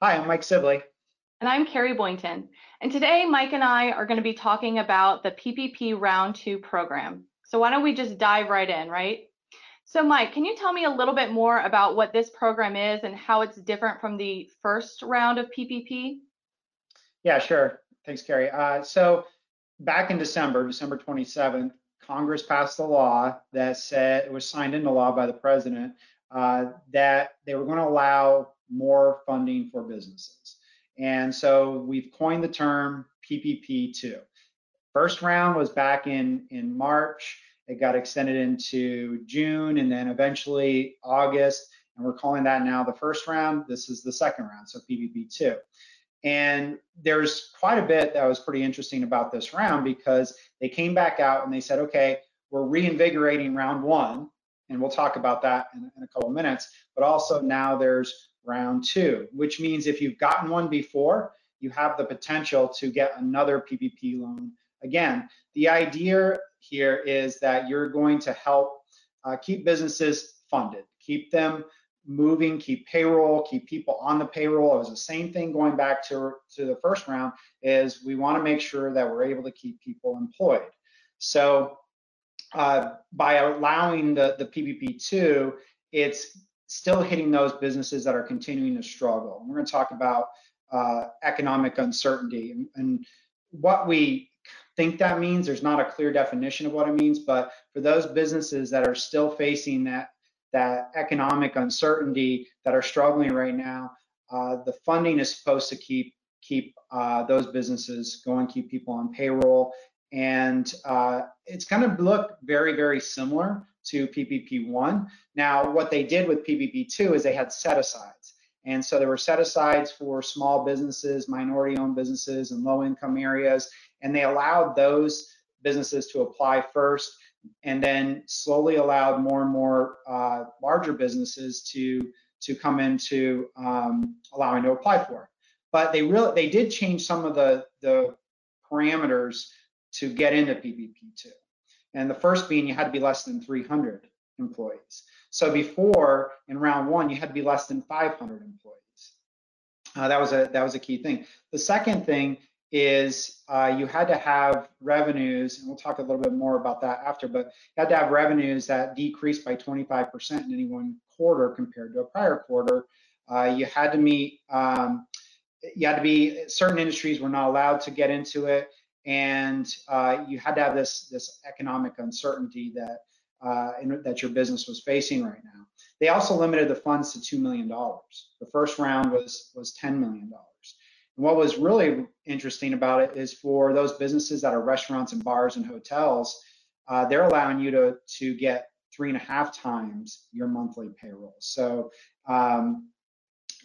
Hi, I'm Mike Sibley. And I'm Carrie Boynton. And today, Mike and I are going to be talking about the PPP Round 2 program. So why don't we just dive right in, right? So Mike, can you tell me a little bit more about what this program is and how it's different from the first round of PPP? Yeah, sure. Thanks, Carrie. Uh, so back in December, December 27th, Congress passed a law that said it was signed into law by the president uh, that they were going to allow more funding for businesses. And so we've coined the term PPP2. First round was back in, in March. It got extended into June and then eventually August. And we're calling that now the first round. This is the second round, so PPP2. And there's quite a bit that was pretty interesting about this round because they came back out and they said, okay, we're reinvigorating round one, and we'll talk about that in, in a couple minutes. But also now there's round two, which means if you've gotten one before, you have the potential to get another PPP loan again. The idea here is that you're going to help uh, keep businesses funded, keep them moving, keep payroll, keep people on the payroll. It was the same thing going back to, to the first round is we want to make sure that we're able to keep people employed. So uh, by allowing the, the PPP2, it's still hitting those businesses that are continuing to struggle. we're going to talk about uh, economic uncertainty and, and, what we think that means. There's not a clear definition of what it means, but for those businesses that are still facing that that economic uncertainty that are struggling right now, uh, the funding is supposed to keep keep uh, those businesses going, keep people on payroll, and uh, it's going to look very very similar to PPP1. Now, what they did with PPP2 is they had set asides. And so there were set asides for small businesses, minority owned businesses, and low income areas. And they allowed those businesses to apply first and then slowly allowed more and more uh, larger businesses to, to come into um, allowing to apply for. But they really they did change some of the, the parameters to get into PPP2. And the first being you had to be less than 300 employees. So before in round one, you had to be less than 500 employees. Uh, that was a that was a key thing. The second thing is uh, you had to have revenues, and we'll talk a little bit more about that after. But you had to have revenues that decreased by 25% in any one quarter compared to a prior quarter. Uh, you had to meet. Um, you had to be certain industries were not allowed to get into it and uh, you had to have this this economic uncertainty that uh, in, that your business was facing right now. They also limited the funds to two million dollars. The first round was was ten million dollars. And what was really interesting about it is for those businesses that are restaurants and bars and hotels, uh, they're allowing you to to get three and a half times your monthly payroll. So um,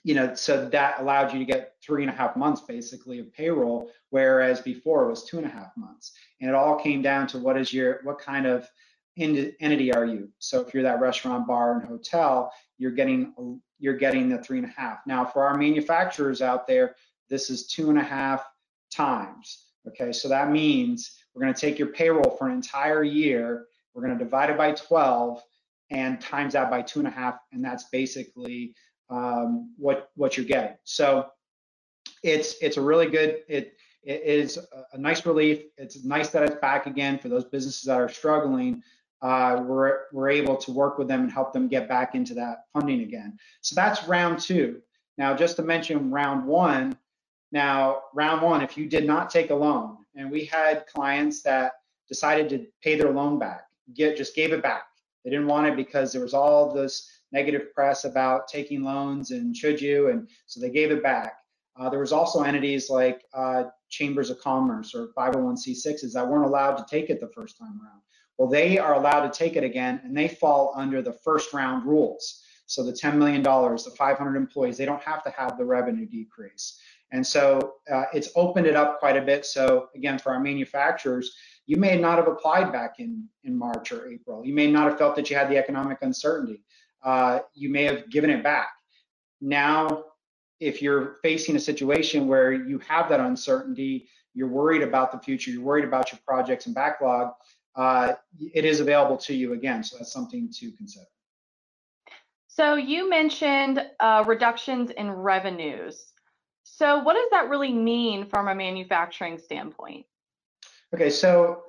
you know, so that allowed you to get three and a half months basically of payroll, whereas before it was two and a half months. And it all came down to what is your, what kind of entity are you? So if you're that restaurant, bar, and hotel, you're getting you're getting the three and a half. Now for our manufacturers out there, this is two and a half times. Okay, so that means we're going to take your payroll for an entire year, we're going to divide it by 12 and times that by two and a half, and that's basically um, what what you're getting. So it's it's a really good it it is a nice relief. It's nice that it's back again for those businesses that are struggling. Uh, we're we're able to work with them and help them get back into that funding again. So that's round two. Now, just to mention round one. Now, round one, if you did not take a loan, and we had clients that decided to pay their loan back, get just gave it back. They didn't want it because there was all this negative press about taking loans and should you, and so they gave it back. Uh, there was also entities like uh, chambers of commerce or 501c6s that weren't allowed to take it the first time around. Well, they are allowed to take it again, and they fall under the first round rules. So the $10 million, the 500 employees, they don't have to have the revenue decrease. And so uh, it's opened it up quite a bit. So again, for our manufacturers, you may not have applied back in, in March or April. You may not have felt that you had the economic uncertainty uh, you may have given it back. Now, if you're facing a situation where you have that uncertainty, you're worried about the future, you're worried about your projects and backlog, uh, it is available to you again. So that's something to consider. So you mentioned uh, reductions in revenues. So what does that really mean from a manufacturing standpoint? Okay, so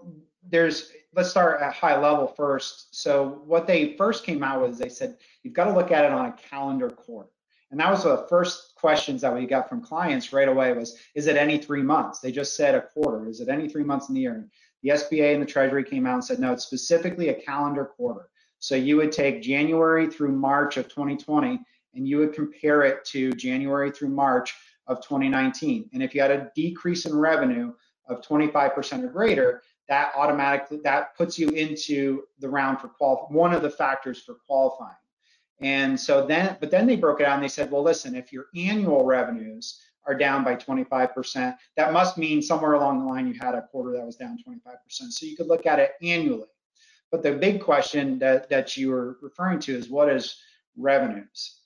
there's let's start at high level first. So what they first came out with is they said you've got to look at it on a calendar quarter. And that was the first questions that we got from clients right away was, is it any three months? They just said a quarter. Is it any three months in the year? The SBA and the Treasury came out and said, no, it's specifically a calendar quarter. So you would take January through March of 2020 and you would compare it to January through March of 2019. And if you had a decrease in revenue of 25% or greater, that automatically that puts you into the round for qual one of the factors for qualifying. And so then, but then they broke it out and they said, well, listen, if your annual revenues are down by 25%, that must mean somewhere along the line you had a quarter that was down 25%. So you could look at it annually. But the big question that, that you were referring to is what is revenues?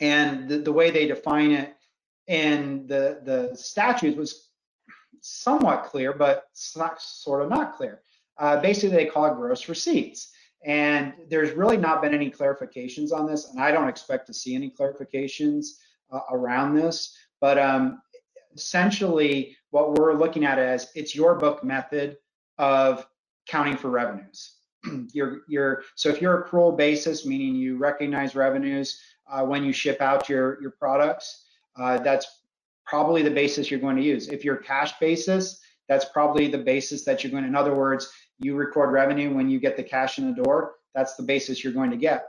And the, the way they define it in the, the statute was somewhat clear, but not sort of not clear. Uh, basically, they call it gross receipts. And there's really not been any clarifications on this, and I don't expect to see any clarifications uh, around this. But um, essentially, what we're looking at is it's your book method of counting for revenues. you're, so if you're accrual basis, meaning you recognize revenues uh, when you ship out your, your products, uh, that's probably the basis you're going to use. If you're cash basis, that's probably the basis that you're going to, in other words, you record revenue when you get the cash in the door, that's the basis you're going to get.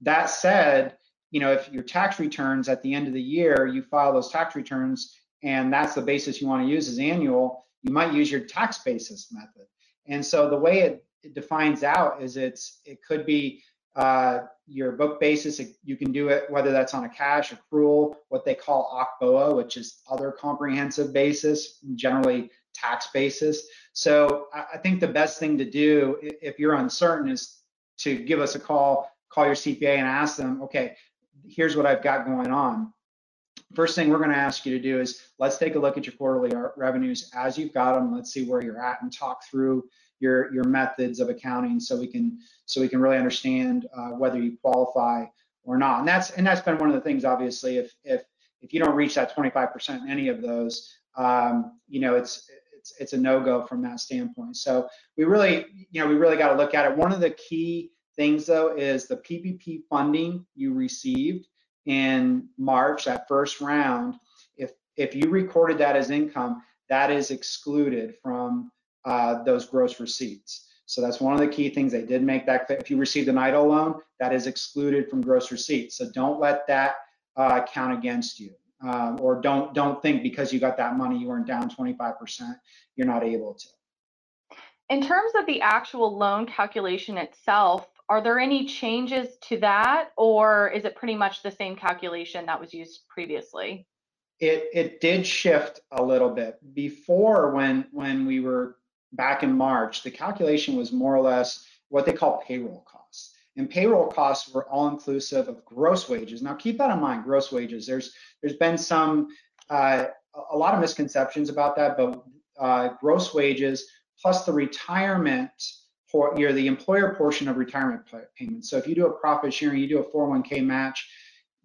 That said, you know, if your tax returns at the end of the year, you file those tax returns and that's the basis you want to use as annual, you might use your tax basis method. And so the way it, it defines out is it's it could be uh, your book basis, you can do it whether that's on a cash, accrual, what they call OCBOA, which is other comprehensive basis, generally tax basis. So I think the best thing to do if you're uncertain is to give us a call, call your CPA and ask them, okay, here's what I've got going on. First thing we're going to ask you to do is let's take a look at your quarterly revenues as you've got them. Let's see where you're at and talk through your your methods of accounting so we can so we can really understand uh, whether you qualify or not. And that's and that's been one of the things. Obviously, if if if you don't reach that 25% in any of those, um, you know, it's it's it's a no-go from that standpoint. So we really, you know, we really got to look at it. One of the key things though is the PPP funding you received in March, that first round. If if you recorded that as income, that is excluded from uh, those gross receipts. So that's one of the key things they did make that clear. If you received an EIDL loan, that is excluded from gross receipts. So don't let that uh, count against you. Um, or don't don't think because you got that money you weren't down 25%, you're not able to. In terms of the actual loan calculation itself, are there any changes to that or is it pretty much the same calculation that was used previously? It it did shift a little bit. Before when when we were back in March, the calculation was more or less what they call payroll costs. And payroll costs were all inclusive of gross wages. Now keep that in mind, gross wages. There's there's been some uh, a lot of misconceptions about that, but uh, gross wages plus the retirement for you know, the employer portion of retirement payments. So if you do a profit sharing, you do a 401k match,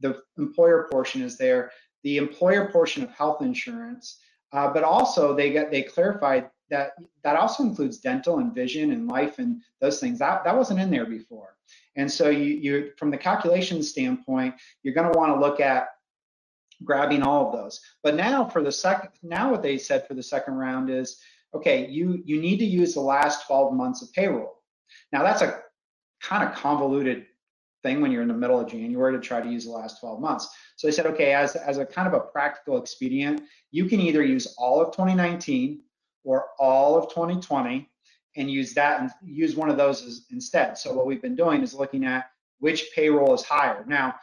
the employer portion is there. The employer portion of health insurance, uh, but also they get they clarified that that also includes dental and vision and life and those things. That that wasn't in there before. And so you you from the calculation standpoint, you're going to want to look at grabbing all of those. But now for the second now what they said for the second round is okay, you you need to use the last 12 months of payroll. Now that's a kind of convoluted thing when you're in the middle of January to try to use the last 12 months. So they said, okay, as, as a kind of a practical expedient, you can either use all of 2019 or all of 2020 and use that and use one of those as, instead. So what we've been doing is looking at which payroll is higher. Now,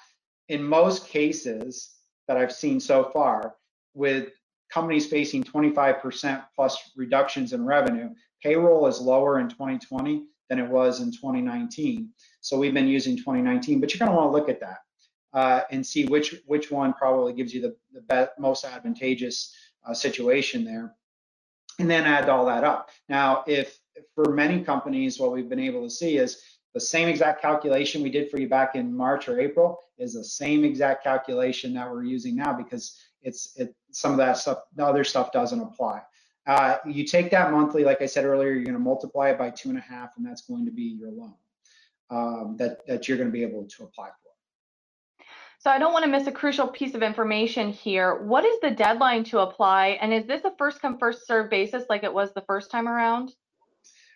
in most cases that I've seen so far, with companies facing 25% plus reductions in revenue, payroll is lower in 2020 than it was in 2019. So we've been using 2019, but you're going to want to look at that uh, and see which which one probably gives you the, the best, most advantageous uh, situation there and then add all that up. Now, if for many companies, what we've been able to see is the same exact calculation we did for you back in March or April is the same exact calculation that we're using now because it's it, some of that stuff, the other stuff doesn't apply. Uh, you take that monthly, like I said earlier, you're going to multiply it by two and a half, and that's going to be your loan um, that that you're going to be able to apply for. So I don't want to miss a crucial piece of information here. What is the deadline to apply? And is this a first come first serve basis like it was the first time around?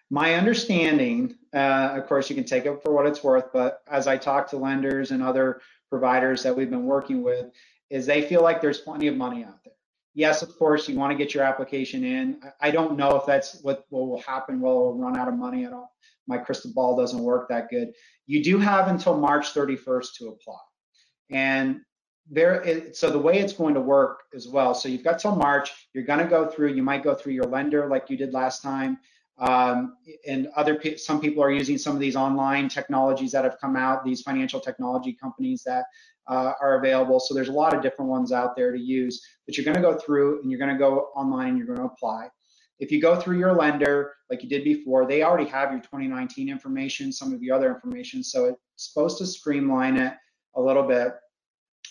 My understanding, uh, of course, you can take it for what it's worth, but as I talk to lenders and other providers that we've been working with, is they feel like there's plenty of money out there. Yes, of course, you want to get your application in. I don't know if that's what, will happen. We'll run out of money at all? My crystal ball doesn't work that good. You do have until March 31st to apply. And there, so the way it's going to work as well. So you've got till March. You're going to go through. You might go through your lender like you did last time. Um, and other some people are using some of these online technologies that have come out. These financial technology companies that uh, are available. So there's a lot of different ones out there to use. But you're going to go through and you're going to go online and you're going to apply. If you go through your lender like you did before, they already have your 2019 information, some of your other information. So it's supposed to streamline it a little bit.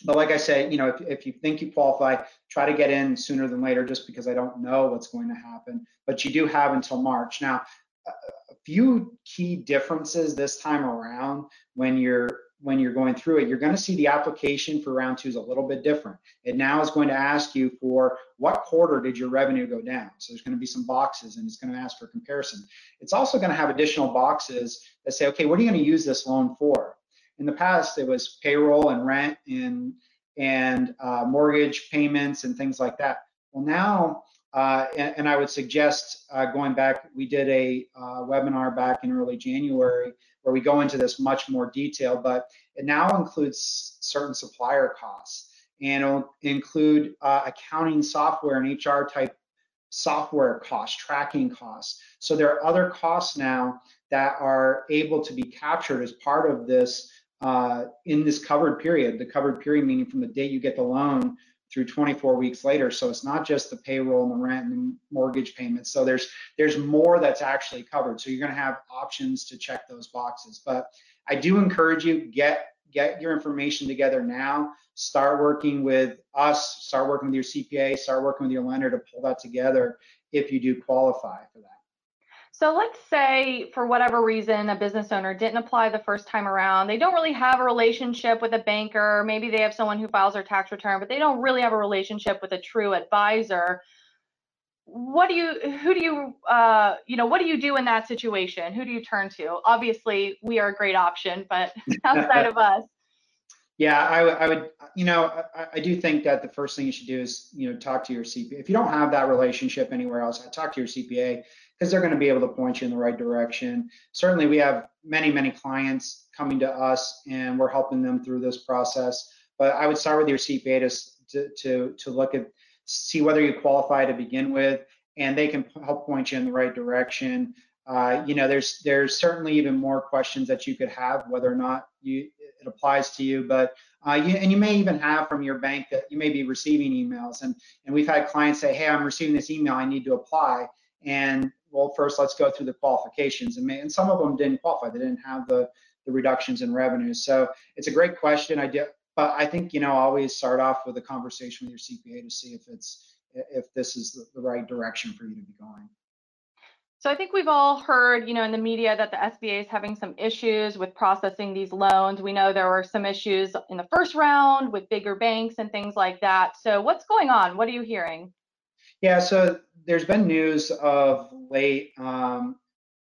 But like I said, you know, if, if you think you qualify, try to get in sooner than later just because I don't know what's going to happen. But you do have until March. Now, a few key differences this time around when you're when you're going through it, you're going to see the application for round two is a little bit different. It now is going to ask you for what quarter did your revenue go down. So there's going to be some boxes and it's going to ask for comparison. It's also going to have additional boxes that say, okay, what are you going to use this loan for? In the past, it was payroll and rent and and uh, mortgage payments and things like that. Well, now, uh, and, and, I would suggest uh, going back, we did a uh, webinar back in early January where we go into this much more detail, but it now includes certain supplier costs and it'll include uh, accounting software and HR type software costs, tracking costs. So there are other costs now that are able to be captured as part of this uh, in this covered period. The covered period meaning from the date you get the loan through 24 weeks later. So it's not just the payroll and the rent and the mortgage payments. So there's there's more that's actually covered. So you're going to have options to check those boxes. But I do encourage you get get your information together now. Start working with us. Start working with your CPA. Start working with your lender to pull that together if you do qualify for that. So let's say for whatever reason a business owner didn't apply the first time around. They don't really have a relationship with a banker. Maybe they have someone who files their tax return, but they don't really have a relationship with a true advisor. What do you who do you uh, you know what do you do in that situation? Who do you turn to? Obviously, we are a great option, but outside of us. Yeah, I, I would, you know, I, I, do think that the first thing you should do is, you know, talk to your CPA. If you don't have that relationship anywhere else, talk to your CPA because they're going to be able to point you in the right direction. Certainly, we have many, many clients coming to us, and we're helping them through this process. But I would start with your CPA to to to look at see whether you qualify to begin with, and they can help point you in the right direction. Uh, you know, there's there's certainly even more questions that you could have whether or not you it applies to you, but uh, you, and you may even have from your bank that you may be receiving emails, and and we've had clients say, hey, I'm receiving this email, I need to apply, and well, first let's go through the qualifications. And, and some of them didn't qualify. They didn't have the, the reductions in revenues. So it's a great question. I do, but I think, you know, always start off with a conversation with your CPA to see if it's, if this is the right direction for you to be going. So I think we've all heard, you know, in the media that the SBA is having some issues with processing these loans. We know there were some issues in the first round with bigger banks and things like that. So what's going on? What are you hearing? Yeah, so there's been news of late um,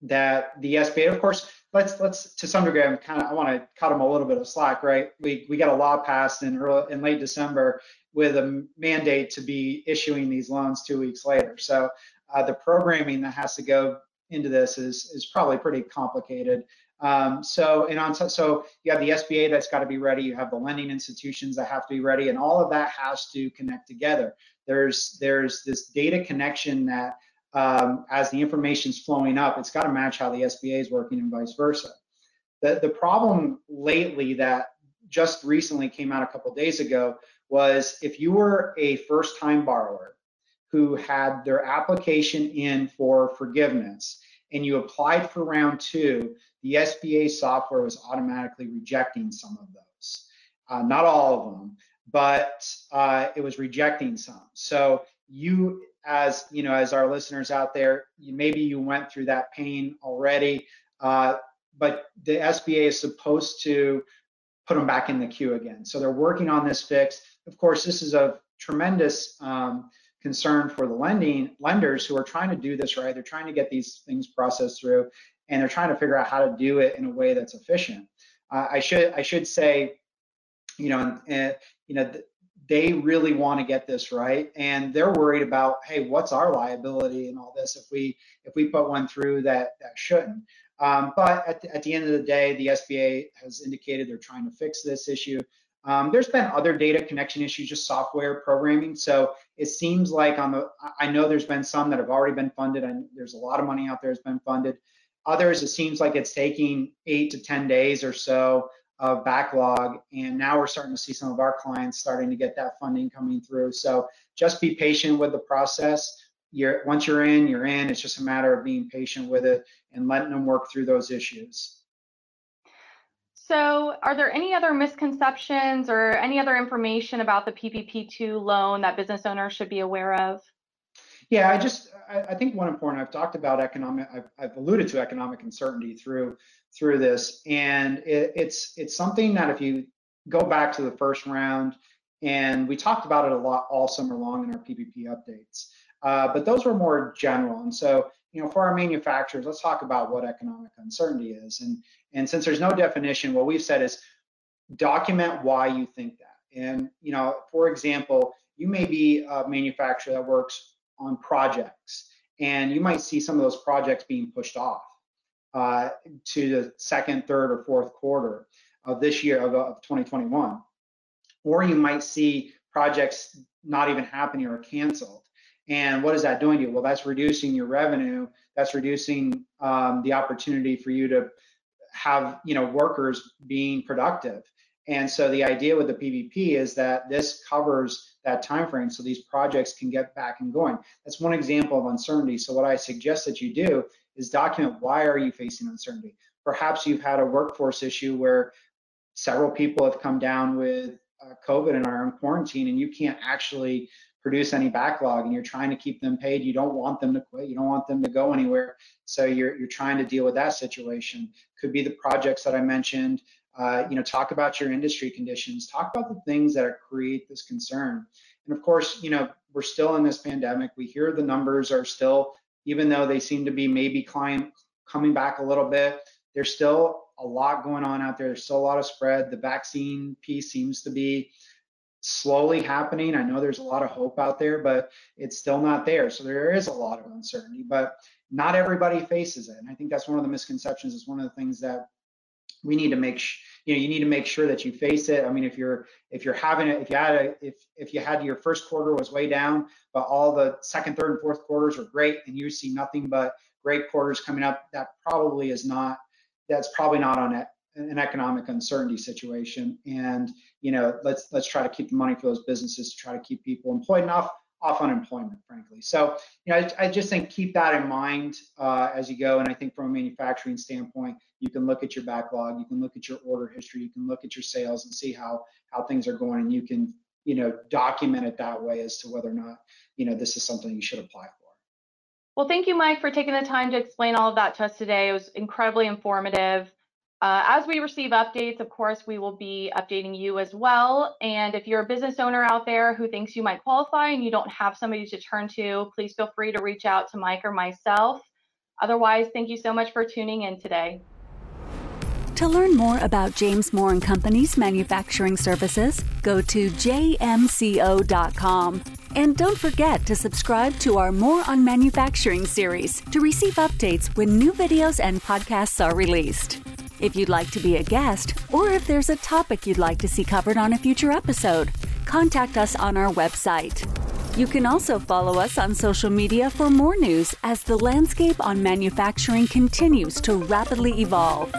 that the SBA, of course, let's let's to some degree, I'm kind of I want to cut them a little bit of slack, right? We we got a law passed in early, in late December with a mandate to be issuing these loans two weeks later. So uh, the programming that has to go into this is is probably pretty complicated. Um, so and on so you have the SBA that's got to be ready. You have the lending institutions that have to be ready, and all of that has to connect together. There's there's this data connection that um, as the information's flowing up, it's got to match how the SBA is working and vice versa. The the problem lately that just recently came out a couple days ago was if you were a first time borrower who had their application in for forgiveness and you applied for round two, the SBA software was automatically rejecting some of those. Uh, not all of them, but uh, it was rejecting some. So you, as you know, as our listeners out there, you, maybe you went through that pain already, uh, but the SBA is supposed to put them back in the queue again. So they're working on this fix. Of course, this is a tremendous um, concern for the lending lenders who are trying to do this right. They're trying to get these things processed through, and they're trying to figure out how to do it in a way that's efficient. Uh, I should I should say, you know, uh, you know, they really want to get this right, and they're worried about, hey, what's our liability and all this if we if we put one through that that shouldn't. Um, but at the, at the end of the day, the SBA has indicated they're trying to fix this issue. Um, there's been other data connection issues, just software programming. So it seems like on the, I know there's been some that have already been funded, and there's a lot of money out there that's been funded. Others, it seems like it's taking eight to 10 days or so of backlog. And now we're starting to see some of our clients starting to get that funding coming through. So just be patient with the process. You're, once you're in, you're in. It's just a matter of being patient with it and letting them work through those issues. So, are there any other misconceptions or any other information about the PPP2 loan that business owners should be aware of? Yeah, I just I, I think one important. I've talked about economic. I've, I've, alluded to economic uncertainty through through this, and it, it's it's something that if you go back to the first round, and we talked about it a lot all summer long in our PPP updates, uh, but those were more general. And so you know, for our manufacturers, let's talk about what economic uncertainty is. And, and since there's no definition, what we've said is document why you think that. And, you know, for example, you may be a manufacturer that works on projects and you might see some of those projects being pushed off uh, to the second, third, or fourth quarter of this year of, of 2021. Or you might see projects not even happening or canceled. And what is that doing to you? Well, that's reducing your revenue. That's reducing um, the opportunity for you to have, you know, workers being productive. And so the idea with the PPP is that this covers that time frame so these projects can get back and going. That's one example of uncertainty. So what I suggest that you do is document why are you facing uncertainty? Perhaps you've had a workforce issue where several people have come down with uh, COVID and are in quarantine and you can't actually produce any backlog and you're trying to keep them paid. You don't want them to quit. You don't want them to go anywhere. So you're, you're trying to deal with that situation. Could be the projects that I mentioned. Uh, you know, talk about your industry conditions. Talk about the things that create this concern. And of course, you know, we're still in this pandemic. We hear the numbers are still, even though they seem to be maybe client coming back a little bit, there's still a lot going on out there. There's still a lot of spread. The vaccine piece seems to be slowly happening. I know there's a lot of hope out there, but it's still not there. So there is a lot of uncertainty, but not everybody faces it. And I think that's one of the misconceptions. Is one of the things that we need to make sh- you know you need to make sure that you face it. I mean, if you're if you're having it, if you had a if if you had your first quarter was way down, but all the second, third, and fourth quarters are great, and you see nothing but great quarters coming up, that probably is not that's probably not on an economic uncertainty situation and you know let's let's try to keep the money for those businesses to try to keep people employed off off unemployment frankly so you know i, I just think keep that in mind uh, as you go and i think from a manufacturing standpoint you can look at your backlog you can look at your order history you can look at your sales and see how how things are going and you can you know document it that way as to whether or not you know this is something you should apply for well, thank you, Mike, for taking the time to explain all of that to us today. It was incredibly informative. Uh, as we receive updates, of course, we will be updating you as well. And if you're a business owner out there who thinks you might qualify and you don't have somebody to turn to, please feel free to reach out to Mike or myself. Otherwise, thank you so much for tuning in today. To learn more about James Moore and Company's manufacturing services, go to jmco.com. And don't forget to subscribe to our More on Manufacturing series to receive updates when new videos and podcasts are released. If you'd like to be a guest, or if there's a topic you'd like to see covered on a future episode, contact us on our website. You can also follow us on social media for more news as the landscape on manufacturing continues to rapidly evolve.